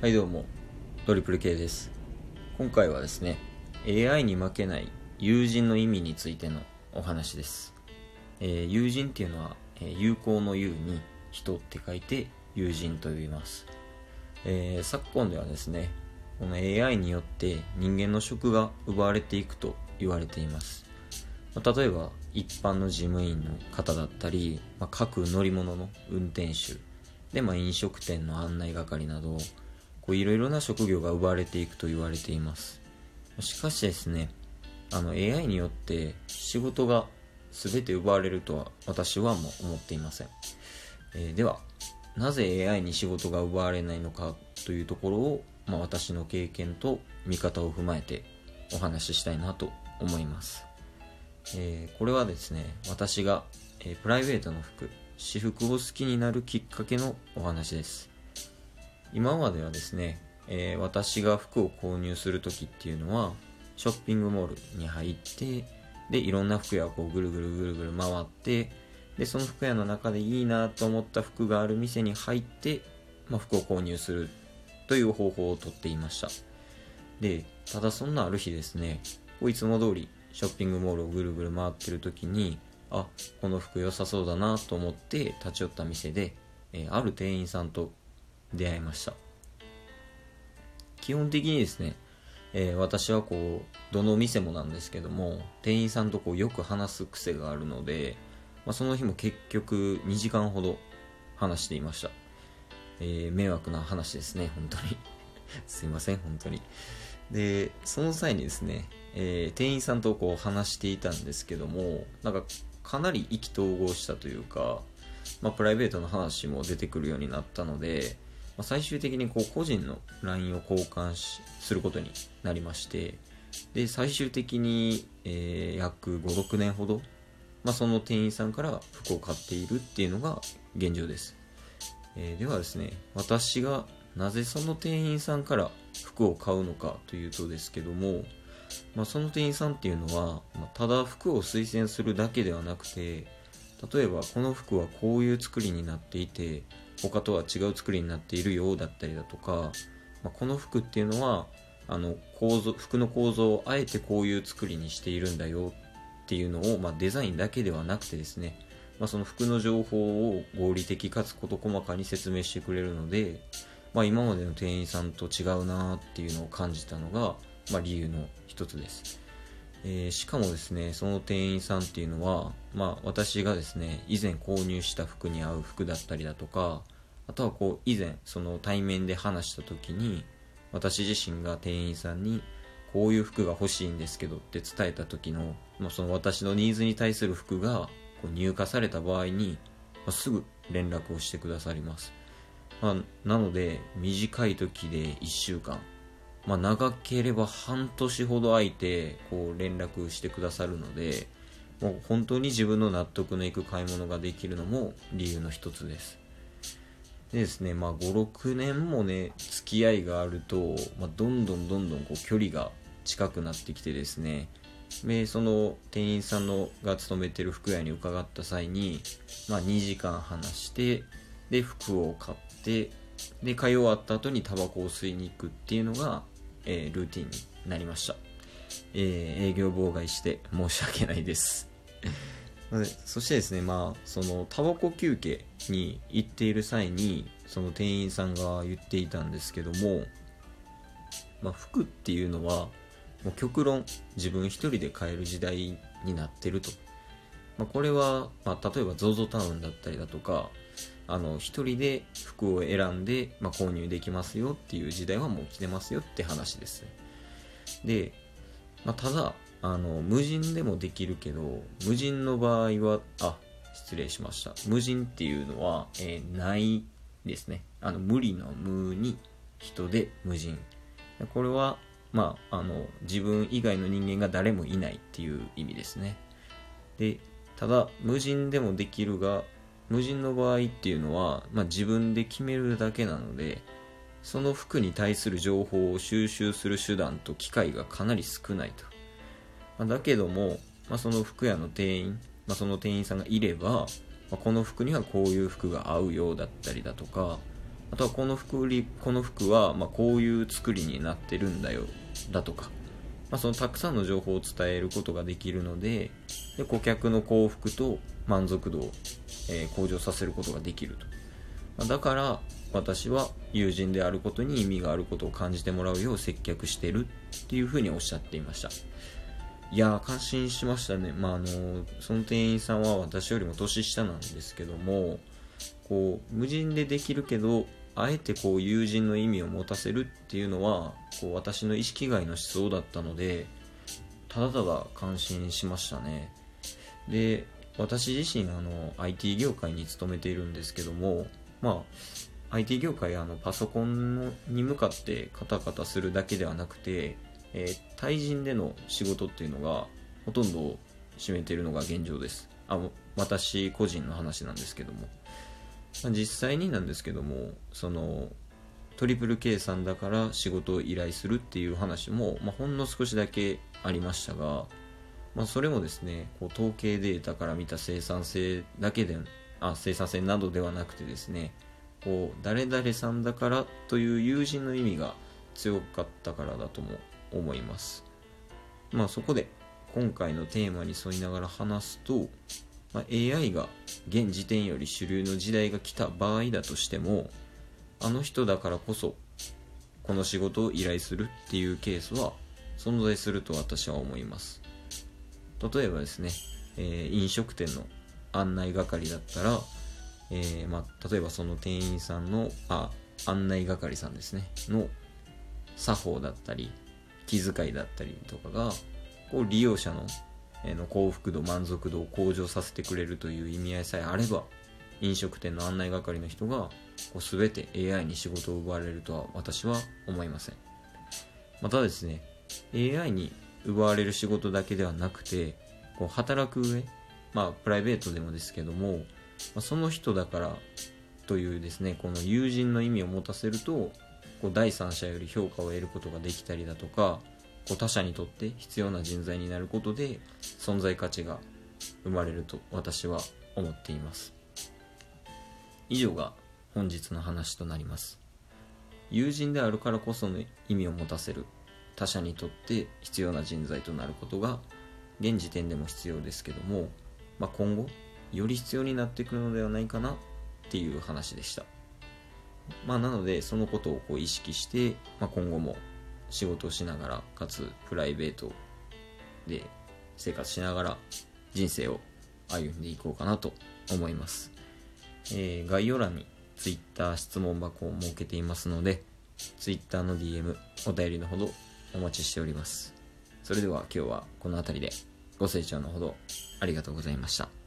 はいどうも。トリプル K です。今回はですね AI に負けない友人の意味についてのお話です、えー、友人っていうのは、えー、友好の友に人って書いて友人と言います、えー、昨今ではですねこの AI によって人間の職が奪われていくと言われています。まあ例えば一般の事務員の方だったり、まあ、各乗り物の運転手で、まあ、飲食店の案内係などこういろいろな職業が奪われていくと言われています。しかしですねあの AI によって仕事が全て奪われるとは私はもう思っていません、えー、ではなぜ AI に仕事が奪われないのかというところを、まあ、私の経験と見方を踏まえてお話ししたいなと思います、えー、これはですね私が、えー、プライベートの服私服を好きになるきっかけのお話です。今まではですね、えー、私が服を購入する時っていうのはショッピングモールに入ってでいろんな服屋をこうぐるぐるぐるぐる回ってでその服屋の中でいいなと思った服がある店に入って、まあ、服を購入するという方法をとっていました。でただそんなある日ですねいつも通りショッピングモールをぐるぐる回ってる時にあこの服良さそうだなと思って立ち寄った店で、えー、ある店員さんと出会いました。基本的にですね、えー、私はこうどの店もなんですけども店員さんとこうよく話す癖があるので、まあ、その日も結局2時間ほど話していました、えー、迷惑な話ですね本当に。すいません本当に。でその際にですね、えー、店員さんとこう話していたんですけどもなんかかなり意気投合したというか、まあ、プライベートの話も出てくるようになったので、まあ、最終的にこう個人の LINE を交換しすることになりましてで最終的に、えー、約56年ほど、まあ、その店員さんから服を買っているっていうのが現状です、えー、ではですね私がなぜその店員さんから服を買うのかというとですけども、まあ、その店員さんっていうのは、まあ、ただ服を推薦するだけではなくて例えばこの服はこういう作りになっていて他とは違う作りになっているようだったりだとか、まあ、この服っていうのはあの構造服の構造をあえてこういう作りにしているんだよっていうのを、まあ、デザインだけではなくてですね、まあ、その服の情報を合理的かつ事細かに説明してくれるので、まあ、今までの店員さんと違うなっていうのを感じたのが、まあ、理由の一つです。えー、しかもですねその店員さんっていうのは、まあ、私がですね以前購入した服に合う服だったりだとかあとはこう以前その対面で話した時に私自身が店員さんにこういう服が欲しいんですけどって伝えた時の,、まあ、その私のニーズに対する服がこう入荷された場合に、まあ、すぐ連絡をしてくださります、まあ、なので短い時で1週間まあ、長ければ半年ほど空いてこう連絡してくださるのでもう本当に自分の納得のいく買い物ができるのも理由の一つです。でですね、まあ、56年もね付き合いがあると、まあ、どんどんどんどんこう距離が近くなってきてですね。でその店員さんのが勤めてる服屋に伺った際に、まあ、2時間話してで服を買ってで買い終わった後にタバコを吸いに行くっていうのがえー、ルーティンになりました、えー、営業妨害して申し訳ないです。そしてですねまあそのタバコ休憩に行っている際にその店員さんが言っていたんですけども、まあ、服っていうのはもう極論自分一人で買える時代になってると、まあ、これは、まあ、例えば ZOZO タウンだったりだとかあの一人で服を選んで、まあ、購入できますよっていう時代はもう来てますよって話ですで、まあ、ただあの無人でもできるけど無人の場合はあ失礼しました。無人っていうのは、えー、ないですね。あの無理の無に人で無人。これはまあ、あの自分以外の人間が誰もいないっていう意味ですね。でただ無人でもできるが無人の場合っていうのは、まあ、自分で決めるだけなのでその服に対する情報を収集する手段と機会がかなり少ないと、まあ、だけども、まあ、その服屋の店員、まあ、その店員さんがいれば、まあ、この服にはこういう服が合うようだったりだとかあとはこの服売りこの服はまこういう作りになってるんだよだとか、まあ、そのたくさんの情報を伝えることができるのでで顧客の幸福と満足度を、えー、向上させることができると、まあ、だから私は友人であることに意味があることを感じてもらうよう接客してるっていうふうにおっしゃっていました。いやー感心しましたね。まああのその店員さんは私よりも年下なんですけどもこう無人でできるけどあえてこう友人の意味を持たせるっていうのはこう私の意識外の思想だったのでただただ感心しましたね。で私自身あの IT 業界に勤めているんですけどもまあ IT 業界あのパソコンに向かってカタカタするだけではなくて、えー、対人での仕事っていうのがほとんど占めているのが現状です。あ私個人の話なんですけども。まあ、実際になんですけどもそのトリプル計算だから仕事を依頼するっていう話も、まあ、ほんの少しだけありましたが、まあ、それもですねこう統計データから見た生産性だけであ生産性などではなくてですねこう誰々さんだからという友人の意味が強かったからだとも思います。まあそこで今回のテーマに沿いながら話すとまあ、AI が現時点より主流の時代が来た場合だとしてもあの人だからこそこの仕事を依頼するっていうケースは存在すると私は思います。例えばですね、えー、飲食店の案内係だったら、えー、まあ、例えばその店員さんのあ案内係さんですねの作法だったり気遣いだったりとかがこう利用者のの幸福度満足度を向上させてくれるという意味合いさえあれば飲食店の案内係の人がこう全て AI に仕事を奪われるとは私は思いません。またですね AI に奪われる仕事だけではなくてこう働く上まあプライベートでもですけども、まあ、その人だからというですねこの友人の意味を持たせるとこう第三者より評価を得ることができたりだとかこう他者にとって必要な人材になることで存在価値が生まれると私は思っています。以上が本日の話となります。友人であるからこその意味を持たせる他者にとって必要な人材となることが現時点でも必要ですけども、まあ、今後より必要になってくるのではないかなっていう話でした。まあなのでそのことをこう意識して、まあ、今後も仕事をしながらかつプライベートで生活しながら人生を歩んでいこうかなと思います、えー、概要欄に Twitter 質問箱を設けていますので Twitter の DM お便りのほどお待ちしております。それでは今日はこの辺りでご清聴のほどありがとうございました。